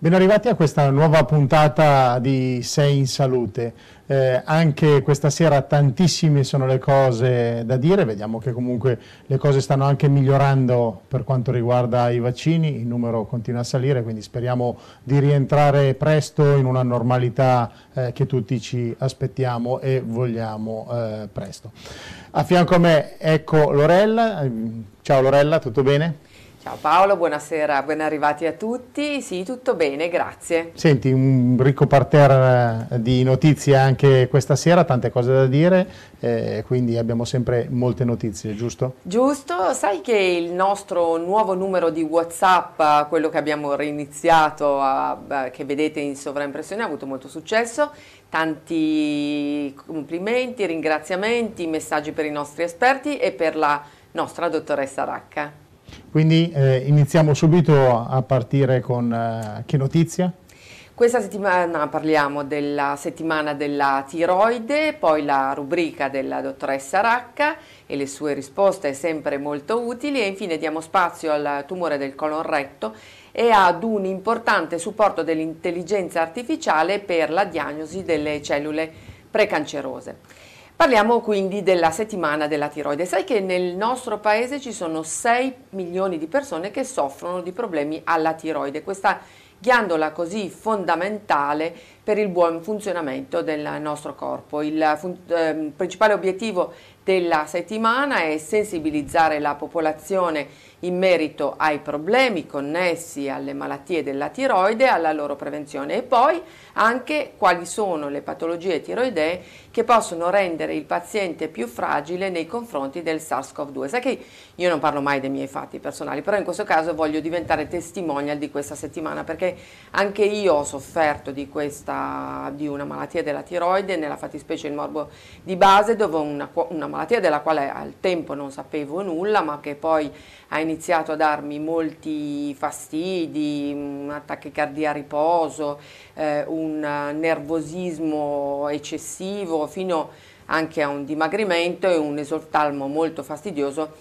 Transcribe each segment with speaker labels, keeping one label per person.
Speaker 1: Ben arrivati a questa nuova puntata di Sei in Salute. Eh, anche questa sera tantissime sono le cose da dire, vediamo che comunque le cose stanno anche migliorando per quanto riguarda i vaccini, il numero continua a salire, quindi speriamo di rientrare presto in una normalità eh, che tutti ci aspettiamo e vogliamo eh, presto. A fianco a me ecco Lorella, ciao Lorella, tutto bene?
Speaker 2: Ciao Paolo, buonasera, ben arrivati a tutti. Sì, tutto bene, grazie.
Speaker 1: Senti, un ricco parterre eh, di notizie anche questa sera, tante cose da dire, eh, quindi abbiamo sempre molte notizie, giusto?
Speaker 2: Giusto, sai che il nostro nuovo numero di Whatsapp, quello che abbiamo reiniziato, a, che vedete in sovraimpressione, ha avuto molto successo. Tanti complimenti, ringraziamenti, messaggi per i nostri esperti e per la nostra dottoressa Racca.
Speaker 1: Quindi eh, iniziamo subito a partire con eh, che notizia?
Speaker 2: Questa settimana parliamo della settimana della tiroide, poi la rubrica della dottoressa Racca e le sue risposte sempre molto utili e infine diamo spazio al tumore del colon retto e ad un importante supporto dell'intelligenza artificiale per la diagnosi delle cellule precancerose. Parliamo quindi della settimana della tiroide. Sai che nel nostro paese ci sono 6 milioni di persone che soffrono di problemi alla tiroide, questa ghiandola così fondamentale per il buon funzionamento del nostro corpo. Il eh, principale obiettivo della settimana è sensibilizzare la popolazione in merito ai problemi connessi alle malattie della tiroide alla loro prevenzione e poi anche quali sono le patologie tiroidee che possono rendere il paziente più fragile nei confronti del SARS-CoV-2. Sai che io non parlo mai dei miei fatti personali, però in questo caso voglio diventare testimonial di questa settimana perché anche io ho sofferto di, questa, di una malattia della tiroide, nella fattispecie il morbo di base, dove una, una malattia della quale al tempo non sapevo nulla, ma che poi ha iniziato a darmi molti fastidi, attacchi cardia a riposo, eh, un nervosismo eccessivo, fino anche a un dimagrimento e un esortalmo molto fastidioso.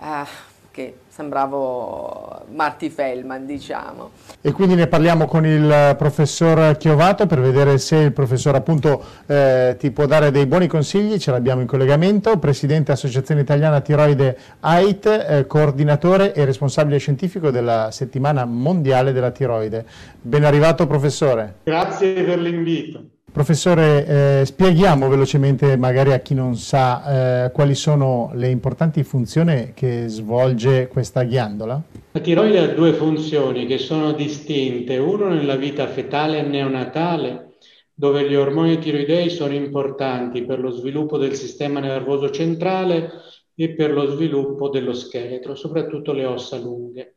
Speaker 2: Eh, che sembravo Marty Feldman, diciamo.
Speaker 1: E quindi ne parliamo con il professor Chiovato per vedere se il professor appunto eh, ti può dare dei buoni consigli, ce l'abbiamo in collegamento, presidente Associazione Italiana Tiroide AIT, eh, coordinatore e responsabile scientifico della settimana mondiale della tiroide. Ben arrivato professore.
Speaker 3: Grazie per l'invito.
Speaker 1: Professore, eh, spieghiamo velocemente magari a chi non sa eh, quali sono le importanti funzioni che svolge questa ghiandola?
Speaker 3: La tiroide ha due funzioni che sono distinte, uno nella vita fetale e neonatale, dove gli ormoni tiroidei sono importanti per lo sviluppo del sistema nervoso centrale e per lo sviluppo dello scheletro, soprattutto le ossa lunghe.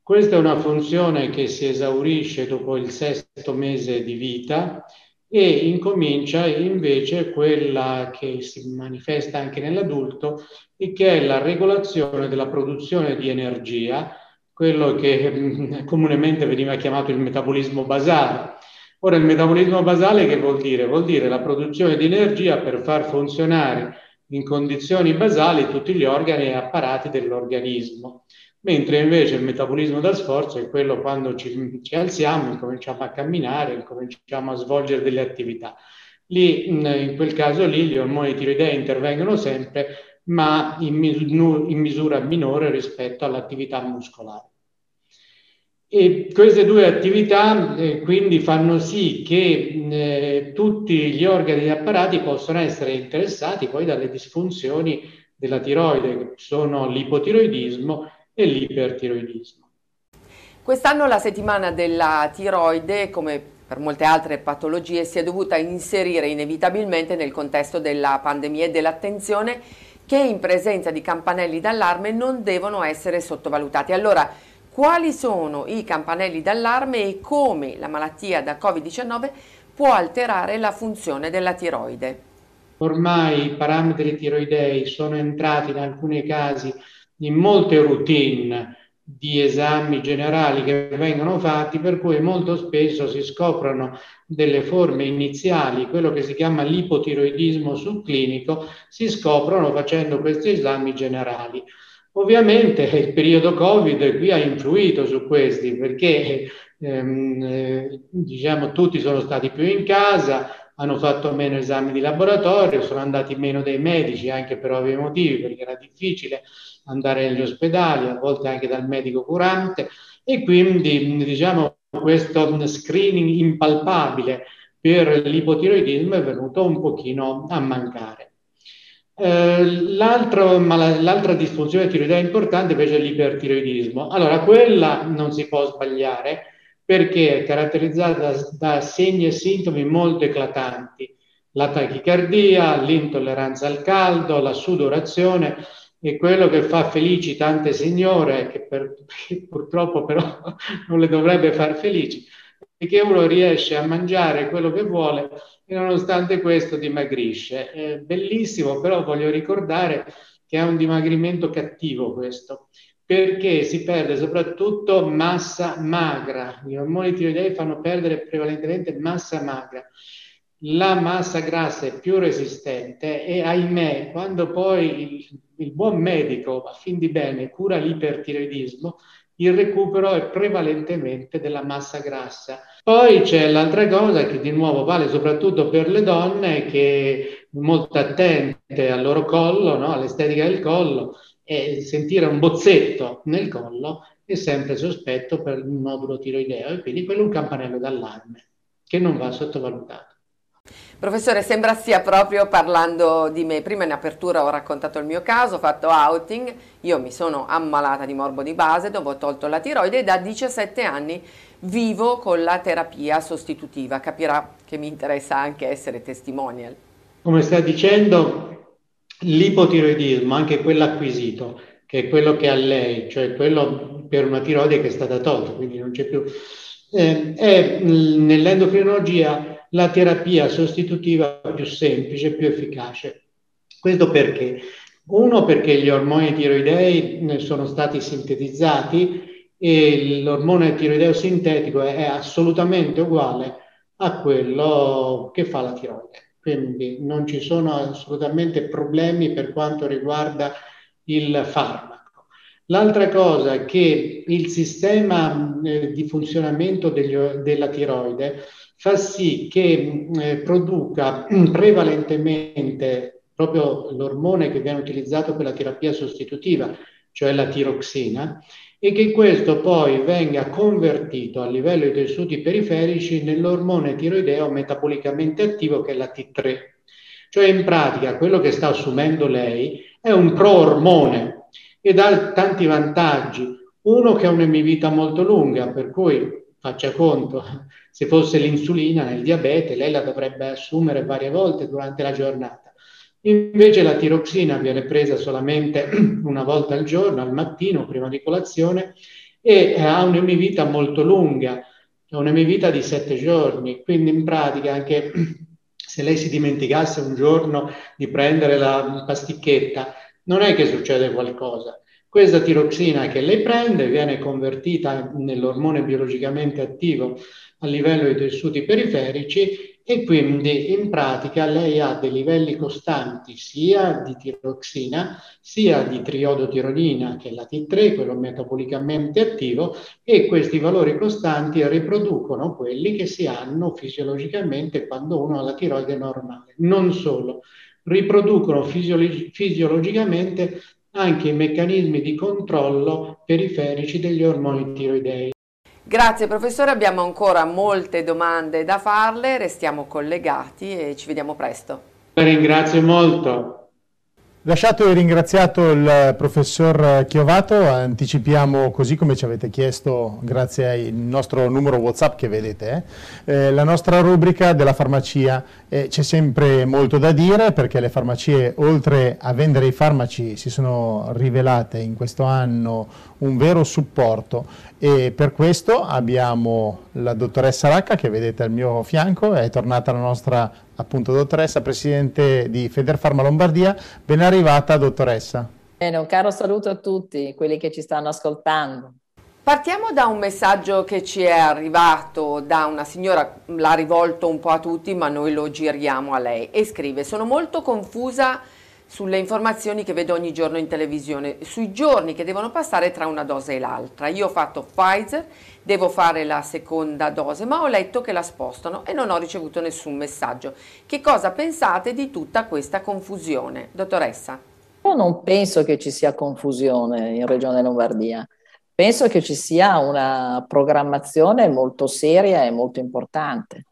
Speaker 3: Questa è una funzione che si esaurisce dopo il sesto mese di vita e incomincia invece quella che si manifesta anche nell'adulto e che è la regolazione della produzione di energia, quello che mm, comunemente veniva chiamato il metabolismo basale. Ora il metabolismo basale che vuol dire? Vuol dire la produzione di energia per far funzionare in condizioni basali tutti gli organi e apparati dell'organismo mentre invece il metabolismo da sforzo è quello quando ci, ci alziamo, cominciamo a camminare, cominciamo a svolgere delle attività. Lì, in quel caso lì, gli ormoni tiroidei intervengono sempre, ma in, misura, in misura minore rispetto all'attività muscolare. E queste due attività eh, quindi fanno sì che eh, tutti gli organi e apparati possano essere interessati poi dalle disfunzioni della tiroide, che sono l'ipotiroidismo e l'ipertiroidismo.
Speaker 2: Quest'anno la settimana della tiroide, come per molte altre patologie, si è dovuta inserire inevitabilmente nel contesto della pandemia e dell'attenzione che in presenza di campanelli d'allarme non devono essere sottovalutati. Allora, quali sono i campanelli d'allarme e come la malattia da Covid-19 può alterare la funzione della tiroide.
Speaker 3: Ormai i parametri tiroidei sono entrati in alcuni casi in molte routine di esami generali che vengono fatti, per cui molto spesso si scoprono delle forme iniziali, quello che si chiama l'ipotiroidismo subclinico, si scoprono facendo questi esami generali. Ovviamente il periodo Covid qui ha influito su questi perché ehm, eh, diciamo, tutti sono stati più in casa, hanno fatto meno esami di laboratorio, sono andati meno dei medici anche per ovvi motivi perché era difficile andare negli ospedali, a volte anche dal medico curante e quindi diciamo questo screening impalpabile per l'ipotiroidismo è venuto un pochino a mancare. Eh, l'altra disfunzione tiroidea importante invece è l'ipertiroidismo. Allora, quella non si può sbagliare perché è caratterizzata da segni e sintomi molto eclatanti. La tachicardia, l'intolleranza al caldo, la sudorazione e quello che fa felici tante signore, che, per, che purtroppo però non le dovrebbe far felici, è che uno riesce a mangiare quello che vuole e nonostante questo dimagrisce. È bellissimo, però voglio ricordare che è un dimagrimento cattivo questo, perché si perde soprattutto massa magra. Gli ormoni tiroidei fanno perdere prevalentemente massa magra. La massa grassa è più resistente e ahimè, quando poi il, il buon medico, a fin di bene, cura l'ipertiroidismo, il recupero è prevalentemente della massa grassa. Poi c'è l'altra cosa che di nuovo vale soprattutto per le donne che molto attente al loro collo, no? all'estetica del collo, e sentire un bozzetto nel collo è sempre sospetto per un nodulo tiroideo e quindi quello è un campanello d'allarme che non va sottovalutato.
Speaker 2: Professore, sembra stia proprio parlando di me. Prima in apertura ho raccontato il mio caso, ho fatto outing, io mi sono ammalata di morbo di base, dopo ho tolto la tiroide e da 17 anni vivo con la terapia sostitutiva. Capirà che mi interessa anche essere testimonial.
Speaker 3: Come sta dicendo, l'ipotiroidismo, anche quello acquisito, che è quello che ha lei, cioè quello per una tiroide che è stata tolta, quindi non c'è più, eh, è nell'endocrinologia la terapia sostitutiva più semplice, più efficace. Questo perché? Uno, perché gli ormoni tiroidei sono stati sintetizzati e l'ormone tiroideo sintetico è assolutamente uguale a quello che fa la tiroide. Quindi non ci sono assolutamente problemi per quanto riguarda il farmaco. L'altra cosa è che il sistema eh, di funzionamento degli, della tiroide fa sì che eh, produca prevalentemente proprio l'ormone che viene utilizzato per la terapia sostitutiva, cioè la tiroxina, e che questo poi venga convertito a livello dei tessuti periferici nell'ormone tiroideo metabolicamente attivo che è la T3. Cioè in pratica quello che sta assumendo lei è un proormone e dà tanti vantaggi. Uno che ha un'emivita molto lunga, per cui faccia conto, se fosse l'insulina nel diabete, lei la dovrebbe assumere varie volte durante la giornata. Invece la tiroxina viene presa solamente una volta al giorno, al mattino, prima di colazione, e ha un'emivita molto lunga, ha un'emivita di sette giorni, quindi in pratica anche se lei si dimenticasse un giorno di prendere la pasticchetta, non è che succede qualcosa, questa tiroxina che lei prende viene convertita nell'ormone biologicamente attivo a livello dei tessuti periferici e quindi in pratica lei ha dei livelli costanti sia di tiroxina sia di triodotironina che è la T3, quello metabolicamente attivo e questi valori costanti riproducono quelli che si hanno fisiologicamente quando uno ha la tiroide normale. Non solo, riproducono fisiolog- fisiologicamente anche i meccanismi di controllo periferici degli ormoni tiroidei.
Speaker 2: Grazie professore, abbiamo ancora molte domande da farle, restiamo collegati e ci vediamo presto.
Speaker 3: La ringrazio molto.
Speaker 1: Lasciato e ringraziato il professor Chiovato, anticipiamo così come ci avete chiesto grazie al nostro numero Whatsapp che vedete, eh, eh, la nostra rubrica della farmacia. Eh, c'è sempre molto da dire perché le farmacie oltre a vendere i farmaci si sono rivelate in questo anno un vero supporto e per questo abbiamo la dottoressa Racca che vedete al mio fianco, è tornata la nostra appunto dottoressa, presidente di Federfarma Lombardia. Ben arrivata dottoressa.
Speaker 4: Bene, un caro saluto a tutti quelli che ci stanno ascoltando.
Speaker 2: Partiamo da un messaggio che ci è arrivato da una signora, l'ha rivolto un po' a tutti, ma noi lo giriamo a lei e scrive: Sono molto confusa sulle informazioni che vedo ogni giorno in televisione, sui giorni che devono passare tra una dose e l'altra. Io ho fatto Pfizer, devo fare la seconda dose, ma ho letto che la spostano e non ho ricevuto nessun messaggio. Che cosa pensate di tutta questa confusione, dottoressa?
Speaker 4: Io non penso che ci sia confusione in Regione Lombardia. Penso che ci sia una programmazione molto seria e molto importante.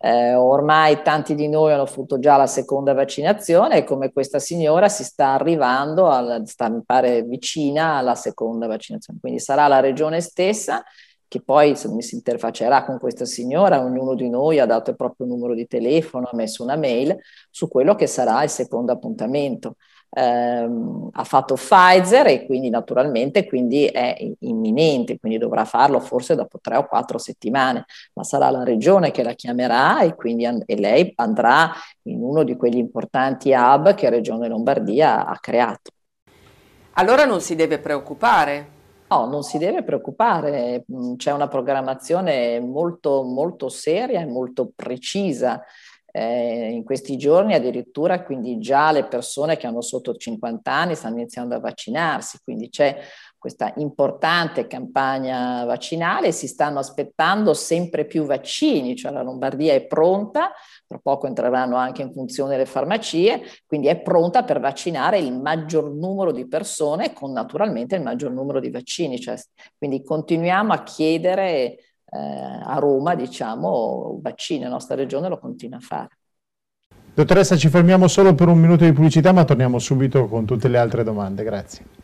Speaker 4: Eh, ormai tanti di noi hanno avuto già la seconda vaccinazione e come questa signora si sta arrivando, al, sta mi pare vicina alla seconda vaccinazione. Quindi sarà la regione stessa che poi mi si interfaccerà con questa signora, ognuno di noi ha dato il proprio numero di telefono, ha messo una mail su quello che sarà il secondo appuntamento ehm, ha fatto Pfizer e quindi naturalmente quindi è imminente, quindi dovrà farlo forse dopo tre o quattro settimane, ma sarà la regione che la chiamerà e quindi and- e lei andrà in uno di quegli importanti hub che Regione Lombardia ha creato.
Speaker 2: Allora non si deve preoccupare.
Speaker 4: No, non si deve preoccupare, c'è una programmazione molto, molto seria e molto precisa eh, in questi giorni addirittura quindi già le persone che hanno sotto 50 anni stanno iniziando a vaccinarsi, quindi c'è questa importante campagna vaccinale, si stanno aspettando sempre più vaccini, cioè la Lombardia è pronta, tra poco entreranno anche in funzione le farmacie, quindi è pronta per vaccinare il maggior numero di persone con naturalmente il maggior numero di vaccini, cioè, quindi continuiamo a chiedere eh, a Roma, diciamo, vaccini, la nostra regione lo continua a fare.
Speaker 1: Dottoressa, ci fermiamo solo per un minuto di pubblicità, ma torniamo subito con tutte le altre domande. Grazie.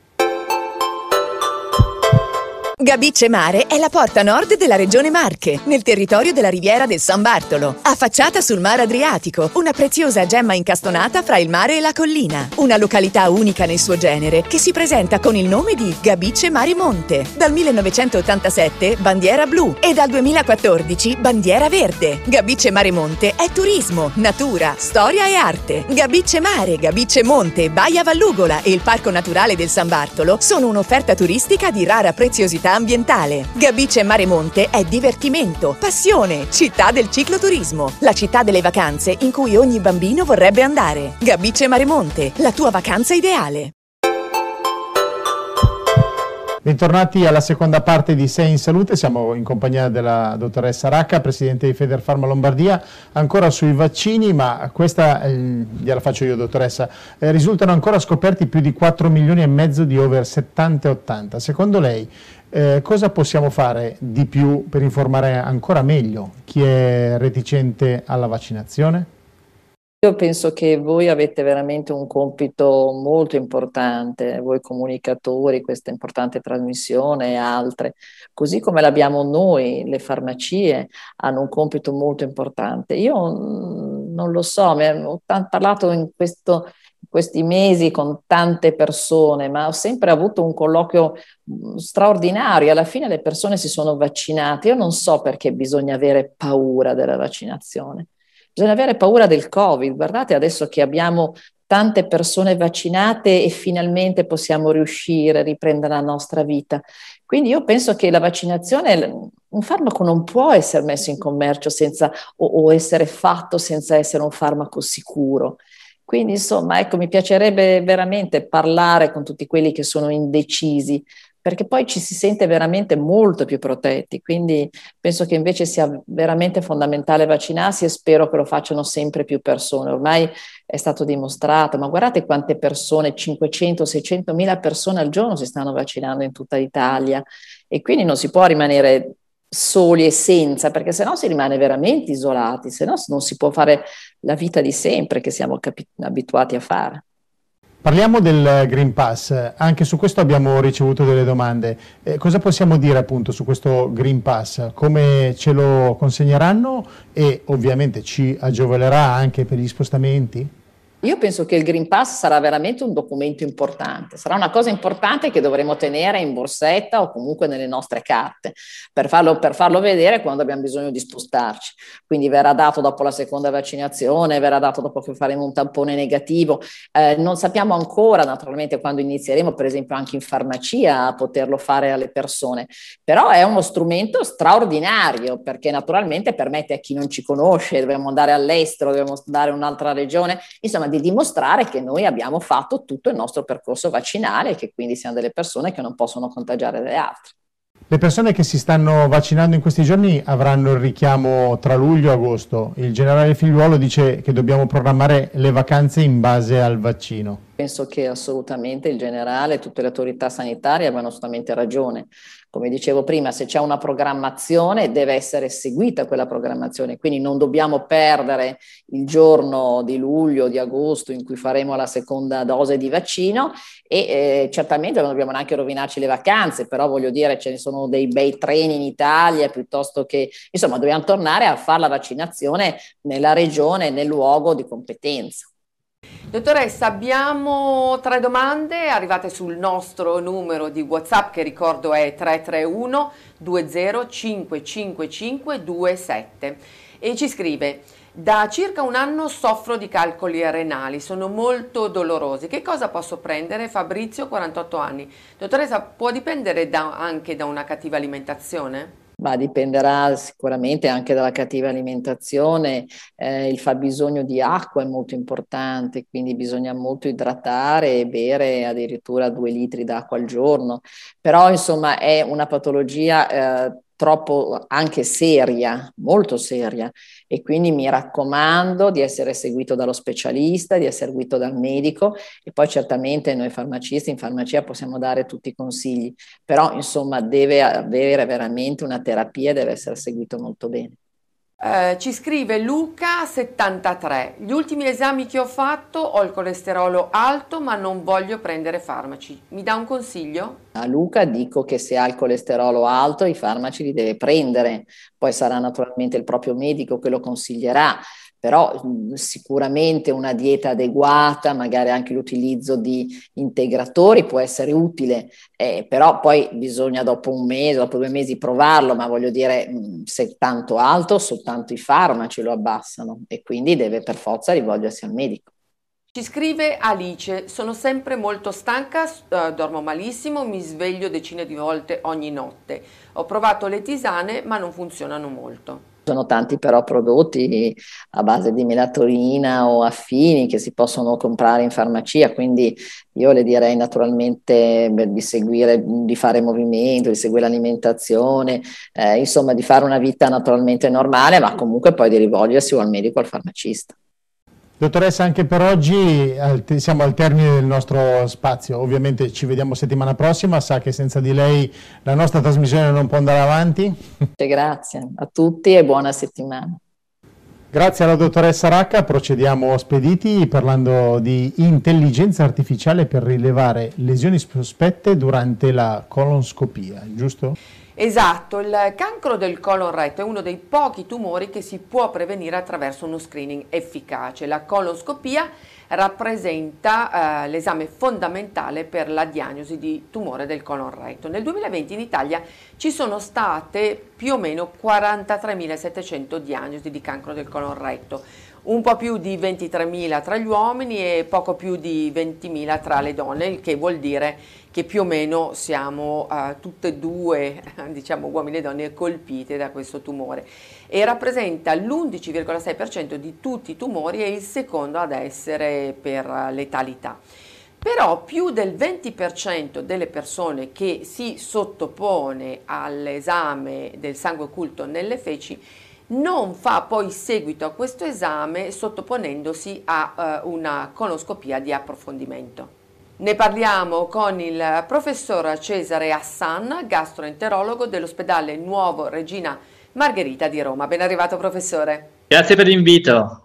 Speaker 5: Gabice Mare è la porta nord della regione Marche, nel territorio della riviera del San Bartolo, affacciata sul mare Adriatico, una preziosa gemma incastonata fra il mare e la collina. Una località unica nel suo genere che si presenta con il nome di Gabice Mare Monte. Dal 1987 bandiera blu e dal 2014 bandiera verde. Gabice Mare Monte è turismo, natura, storia e arte. Gabice Mare, Gabice Monte, Baia Vallugola e il Parco Naturale del San Bartolo sono un'offerta turistica di rara preziosità ambientale. Gabice Mare Monte è divertimento, passione, città del cicloturismo, la città delle vacanze in cui ogni bambino vorrebbe andare. Gabice Mare Monte, la tua vacanza ideale.
Speaker 1: Bentornati alla seconda parte di Sei in Salute, siamo in compagnia della dottoressa Racca, presidente di Federfarma Lombardia, ancora sui vaccini, ma questa eh, gliela faccio io dottoressa, eh, risultano ancora scoperti più di 4 milioni e mezzo di over 70 e 80. Secondo lei eh, cosa possiamo fare di più per informare ancora meglio chi è reticente alla vaccinazione?
Speaker 4: Io penso che voi avete veramente un compito molto importante, voi comunicatori, questa importante trasmissione e altre, così come l'abbiamo noi, le farmacie hanno un compito molto importante. Io non lo so, ho parlato in questo questi mesi con tante persone, ma ho sempre avuto un colloquio mm, straordinario. Alla fine le persone si sono vaccinate. Io non so perché bisogna avere paura della vaccinazione. Bisogna avere paura del Covid. Guardate adesso che abbiamo tante persone vaccinate e finalmente possiamo riuscire a riprendere la nostra vita. Quindi io penso che la vaccinazione, un farmaco non può essere messo in commercio senza, o, o essere fatto senza essere un farmaco sicuro. Quindi insomma, ecco, mi piacerebbe veramente parlare con tutti quelli che sono indecisi, perché poi ci si sente veramente molto più protetti. Quindi penso che invece sia veramente fondamentale vaccinarsi e spero che lo facciano sempre più persone. Ormai è stato dimostrato, ma guardate quante persone, 500, 600 mila persone al giorno si stanno vaccinando in tutta Italia e quindi non si può rimanere soli e senza, perché sennò si rimane veramente isolati, se no non si può fare la vita di sempre che siamo capi- abituati a fare.
Speaker 1: Parliamo del Green Pass, anche su questo abbiamo ricevuto delle domande. Eh, cosa possiamo dire appunto su questo Green Pass? Come ce lo consegneranno e ovviamente ci agevolerà anche per gli spostamenti?
Speaker 4: Io penso che il Green Pass sarà veramente un documento importante, sarà una cosa importante che dovremo tenere in borsetta o comunque nelle nostre carte per farlo, per farlo vedere quando abbiamo bisogno di spostarci. Quindi verrà dato dopo la seconda vaccinazione, verrà dato dopo che faremo un tampone negativo. Eh, non sappiamo ancora naturalmente quando inizieremo, per esempio anche in farmacia, a poterlo fare alle persone, però è uno strumento straordinario perché naturalmente permette a chi non ci conosce, dobbiamo andare all'estero, dobbiamo andare in un'altra regione, insomma di dimostrare che noi abbiamo fatto tutto il nostro percorso vaccinale e che quindi siamo delle persone che non possono contagiare le altre.
Speaker 1: Le persone che si stanno vaccinando in questi giorni avranno il richiamo tra luglio e agosto. Il generale Figliuolo dice che dobbiamo programmare le vacanze in base al vaccino.
Speaker 4: Penso che assolutamente il generale e tutte le autorità sanitarie abbiano assolutamente ragione. Come dicevo prima, se c'è una programmazione deve essere seguita quella programmazione, quindi non dobbiamo perdere il giorno di luglio, di agosto in cui faremo la seconda dose di vaccino e eh, certamente non dobbiamo neanche rovinarci le vacanze, però voglio dire ce ne sono dei bei treni in Italia piuttosto che, insomma, dobbiamo tornare a fare la vaccinazione nella regione, nel luogo di competenza.
Speaker 2: Dottoressa, abbiamo tre domande arrivate sul nostro numero di WhatsApp che ricordo è 331 2055527 e ci scrive da circa un anno soffro di calcoli renali, sono molto dolorosi. Che cosa posso prendere? Fabrizio, 48 anni. Dottoressa, può dipendere da, anche da una cattiva alimentazione?
Speaker 4: Ma dipenderà sicuramente anche dalla cattiva alimentazione, eh, il fabbisogno di acqua è molto importante, quindi bisogna molto idratare e bere addirittura due litri d'acqua al giorno, però insomma è una patologia eh, troppo anche seria, molto seria. E quindi mi raccomando di essere seguito dallo specialista, di essere seguito dal medico. E poi certamente noi farmacisti in farmacia possiamo dare tutti i consigli, però insomma deve avere veramente una terapia deve essere seguito molto bene.
Speaker 2: Eh, ci scrive Luca 73. Gli ultimi esami che ho fatto ho il colesterolo alto ma non voglio prendere farmaci. Mi dà un consiglio?
Speaker 4: A Luca dico che se ha il colesterolo alto i farmaci li deve prendere, poi sarà naturalmente il proprio medico che lo consiglierà però sicuramente una dieta adeguata, magari anche l'utilizzo di integratori può essere utile, eh, però poi bisogna dopo un mese, dopo due mesi provarlo, ma voglio dire se è tanto alto soltanto i farmaci lo abbassano e quindi deve per forza rivolgersi al medico.
Speaker 2: Ci scrive Alice, sono sempre molto stanca, uh, dormo malissimo, mi sveglio decine di volte ogni notte. Ho provato le tisane ma non funzionano molto.
Speaker 4: Sono tanti però prodotti a base di melatonina o affini che si possono comprare in farmacia, quindi io le direi naturalmente di seguire, di fare movimento, di seguire l'alimentazione, eh, insomma di fare una vita naturalmente normale, ma comunque poi di rivolgersi o al medico o al farmacista.
Speaker 1: Dottoressa, anche per oggi siamo al termine del nostro spazio, ovviamente ci vediamo settimana prossima, sa che senza di lei la nostra trasmissione non può andare avanti.
Speaker 4: Grazie a tutti e buona settimana.
Speaker 1: Grazie alla dottoressa Racca, procediamo spediti parlando di intelligenza artificiale per rilevare lesioni sospette durante la colonscopia, giusto?
Speaker 2: Esatto, il cancro del colon retto è uno dei pochi tumori che si può prevenire attraverso uno screening efficace. La colonscopia rappresenta eh, l'esame fondamentale per la diagnosi di tumore del colon retto. Nel 2020 in Italia ci sono state più o meno 43.700 diagnosi di cancro del colon retto, un po' più di 23.000 tra gli uomini e poco più di 20.000 tra le donne, il che vuol dire che più o meno siamo uh, tutte e due, diciamo uomini e donne, colpite da questo tumore e rappresenta l'11,6% di tutti i tumori e il secondo ad essere per letalità. Però più del 20% delle persone che si sottopone all'esame del sangue occulto nelle feci non fa poi seguito a questo esame sottoponendosi a uh, una conoscopia di approfondimento. Ne parliamo con il professor Cesare Assan, gastroenterologo dell'ospedale Nuovo Regina Margherita di Roma. Ben arrivato professore.
Speaker 6: Grazie per l'invito.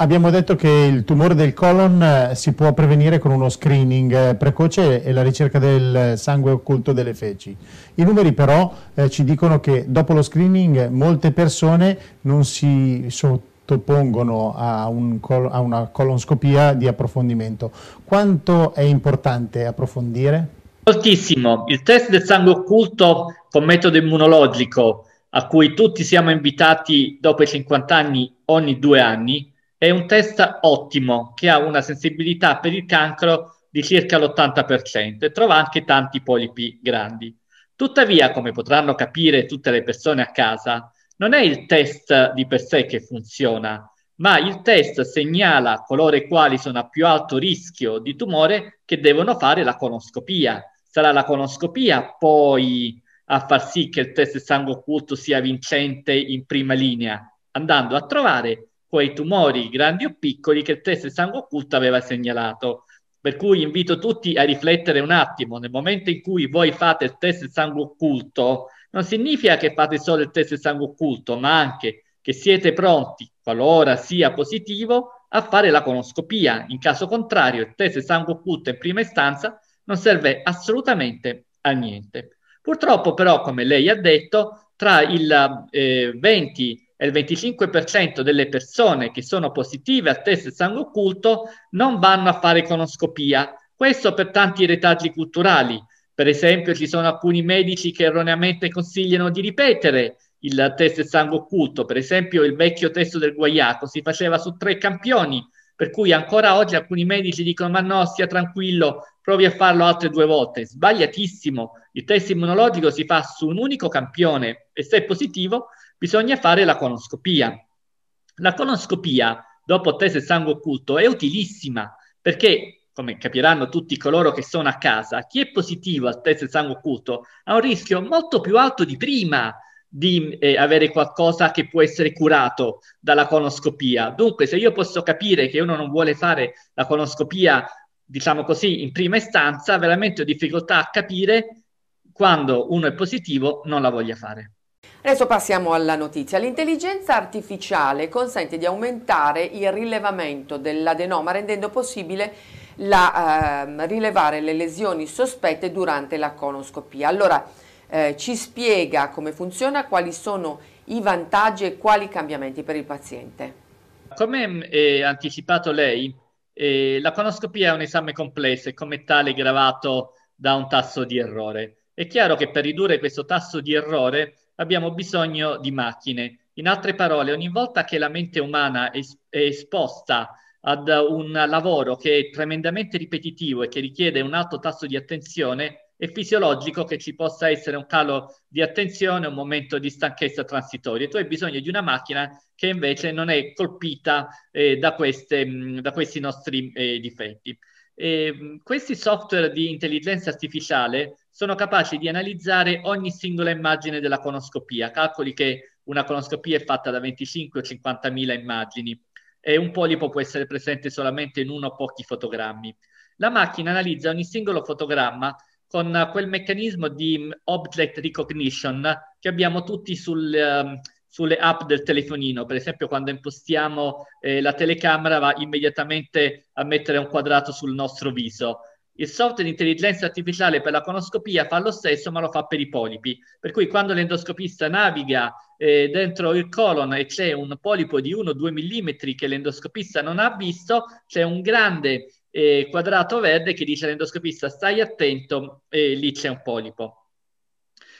Speaker 1: Abbiamo detto che il tumore del colon eh, si può prevenire con uno screening eh, precoce e la ricerca del sangue occulto delle feci. I numeri però eh, ci dicono che dopo lo screening molte persone non si sottopongono a, un a una colonscopia di approfondimento. Quanto è importante approfondire?
Speaker 6: Moltissimo. Il test del sangue occulto con metodo immunologico a cui tutti siamo invitati dopo i 50 anni ogni due anni è un test ottimo che ha una sensibilità per il cancro di circa l'80% e trova anche tanti polipi grandi. Tuttavia, come potranno capire tutte le persone a casa, non è il test di per sé che funziona, ma il test segnala coloro i quali sono a più alto rischio di tumore che devono fare la conoscopia. Sarà la conoscopia poi a far sì che il test sangue occulto sia vincente in prima linea, andando a trovare quei tumori grandi o piccoli che il test sangue occulto aveva segnalato. Per cui invito tutti a riflettere un attimo, nel momento in cui voi fate il test sangue occulto, non significa che fate solo il test sangue occulto, ma anche che siete pronti, qualora sia positivo, a fare la conoscopia. In caso contrario, il test sangue occulto in prima istanza non serve assolutamente a niente. Purtroppo però, come lei ha detto, tra il eh, 20 e il 25% delle persone che sono positive al test sangue occulto non vanno a fare conoscopia. Questo per tanti retaggi culturali. Per esempio, ci sono alcuni medici che erroneamente consigliano di ripetere il test sangue occulto. Per esempio, il vecchio test del guaiaco si faceva su tre campioni, per cui ancora oggi alcuni medici dicono: Ma no, stia tranquillo, provi a farlo altre due volte. Sbagliatissimo. Il test immunologico si fa su un unico campione e se è positivo bisogna fare la conoscopia. La conoscopia, dopo test sangue occulto, è utilissima perché, come capiranno tutti coloro che sono a casa, chi è positivo al test sangue occulto ha un rischio molto più alto di prima di eh, avere qualcosa che può essere curato dalla conoscopia. Dunque, se io posso capire che uno non vuole fare la conoscopia, diciamo così, in prima istanza, veramente ho difficoltà a capire quando uno è positivo non la voglia fare.
Speaker 2: Adesso passiamo alla notizia. L'intelligenza artificiale consente di aumentare il rilevamento dell'adenoma rendendo possibile la, eh, rilevare le lesioni sospette durante la conoscopia. Allora eh, ci spiega come funziona, quali sono i vantaggi e quali cambiamenti per il paziente.
Speaker 6: Come eh, anticipato lei, eh, la conoscopia è un esame complesso e come tale gravato da un tasso di errore. È chiaro che per ridurre questo tasso di errore abbiamo bisogno di macchine. In altre parole, ogni volta che la mente umana è, esposta ad un lavoro che è tremendamente ripetitivo e che richiede un alto tasso di attenzione, è fisiologico che ci possa essere un calo di attenzione, un momento di stanchezza transitoria. Tu hai bisogno di una macchina che invece non è colpita eh, da, queste, mh, da, questi nostri eh, difetti. E, questi software di intelligenza artificiale sono capaci di analizzare ogni singola immagine della conoscopia. Calcoli che una conoscopia è fatta da 25 o 50 mila immagini e un polipo può essere presente solamente in uno o pochi fotogrammi. La macchina analizza ogni singolo fotogramma con quel meccanismo di object recognition che abbiamo tutti sul, um, sulle app del telefonino. Per esempio, quando impostiamo eh, la telecamera va immediatamente a mettere un quadrato sul nostro viso. Il software di intelligenza artificiale per la conoscopia fa lo stesso, ma lo fa per i polipi. Per cui quando l'endoscopista naviga eh, dentro il colon e c'è un polipo di 1-2 mm che l'endoscopista non ha visto, c'è un grande eh, quadrato verde che dice all'endoscopista stai attento, eh, lì c'è un polipo.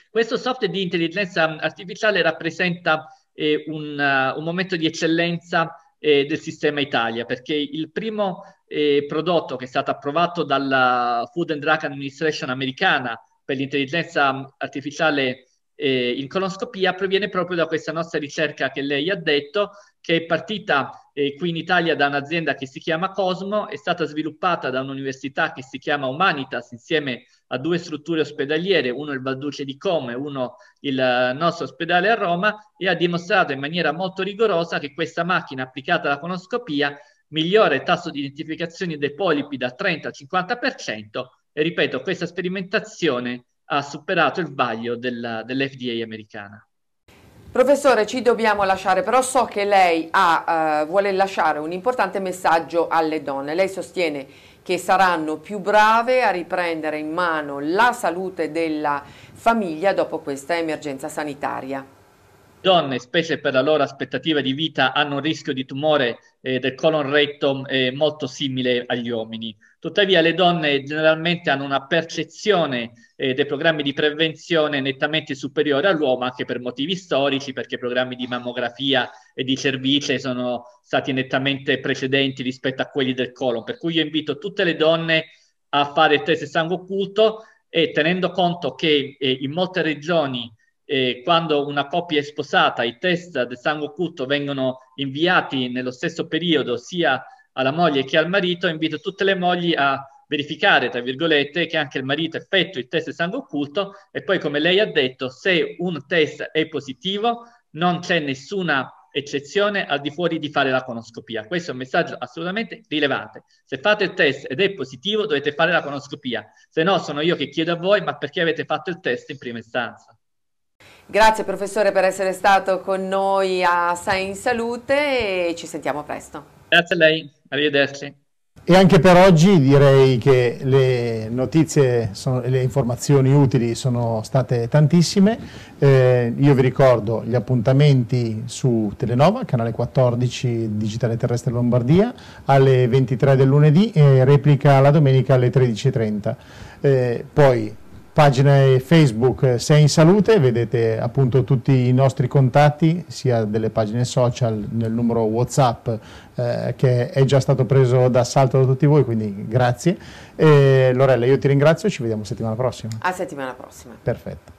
Speaker 6: Questo software di intelligenza artificiale rappresenta eh, un, uh, un momento di eccellenza eh, del sistema Italia, perché il primo eh, prodotto che è stato approvato dalla Food and Drug Administration americana per l'intelligenza artificiale eh, in colonoscopia proviene proprio da questa nostra ricerca che lei ha detto, che è partita eh, qui in Italia da un'azienda che si chiama Cosmo, è stata sviluppata da un'università che si chiama Humanitas insieme a due strutture ospedaliere, uno il Valduce di Como e uno il nostro ospedale a Roma, e ha dimostrato in maniera molto rigorosa che questa macchina applicata alla conoscopia migliora il tasso di identificazione dei polipi da 30 al 50% e ripeto, questa sperimentazione ha superato il vaglio della, dell'FDA americana.
Speaker 2: Professore, ci dobbiamo lasciare, però so che lei ha, uh, vuole lasciare un importante messaggio alle donne. Lei sostiene che saranno più brave a riprendere in mano la salute della famiglia dopo questa emergenza sanitaria.
Speaker 6: Donne, specie per la loro aspettativa di vita, hanno un rischio di tumore eh, del colon retto eh, molto simile agli uomini. Tuttavia le donne generalmente hanno una percezione eh, dei programmi di prevenzione nettamente superiore all'uomo, anche per motivi storici, perché i programmi di mammografia e di cervice sono stati nettamente precedenti rispetto a quelli del colon. Per cui io invito tutte le donne a fare il test sangue occulto e tenendo conto che eh, in molte regioni eh, quando una coppia è sposata, i test del sangue occulto vengono inviati nello stesso periodo sia alla moglie che al marito, invito tutte le mogli a verificare, tra virgolette, che anche il marito effettui il test del sangue occulto e poi, come lei ha detto, se un test è positivo, non c'è nessuna eccezione al di fuori di fare la conoscopia. Questo è un messaggio assolutamente rilevante. Se fate il test ed è positivo, dovete fare la conoscopia. Se no, sono io che chiedo a voi, ma perché avete fatto il test in prima istanza?
Speaker 2: Grazie professore per essere stato con noi a Sai in Salute e ci sentiamo presto.
Speaker 6: Grazie a lei, arrivederci.
Speaker 1: E anche per oggi direi che le notizie e le informazioni utili sono state tantissime. Eh, io vi ricordo gli appuntamenti su Telenova, canale 14 Digitale Terrestre Lombardia, alle 23 del lunedì e replica la domenica alle 13.30. Eh, poi pagina Facebook Sei in Salute, vedete appunto tutti i nostri contatti, sia delle pagine social, nel numero Whatsapp eh, che è già stato preso d'assalto da tutti voi, quindi grazie. E Lorella, io ti ringrazio ci vediamo settimana prossima.
Speaker 2: A settimana prossima.
Speaker 1: Perfetto.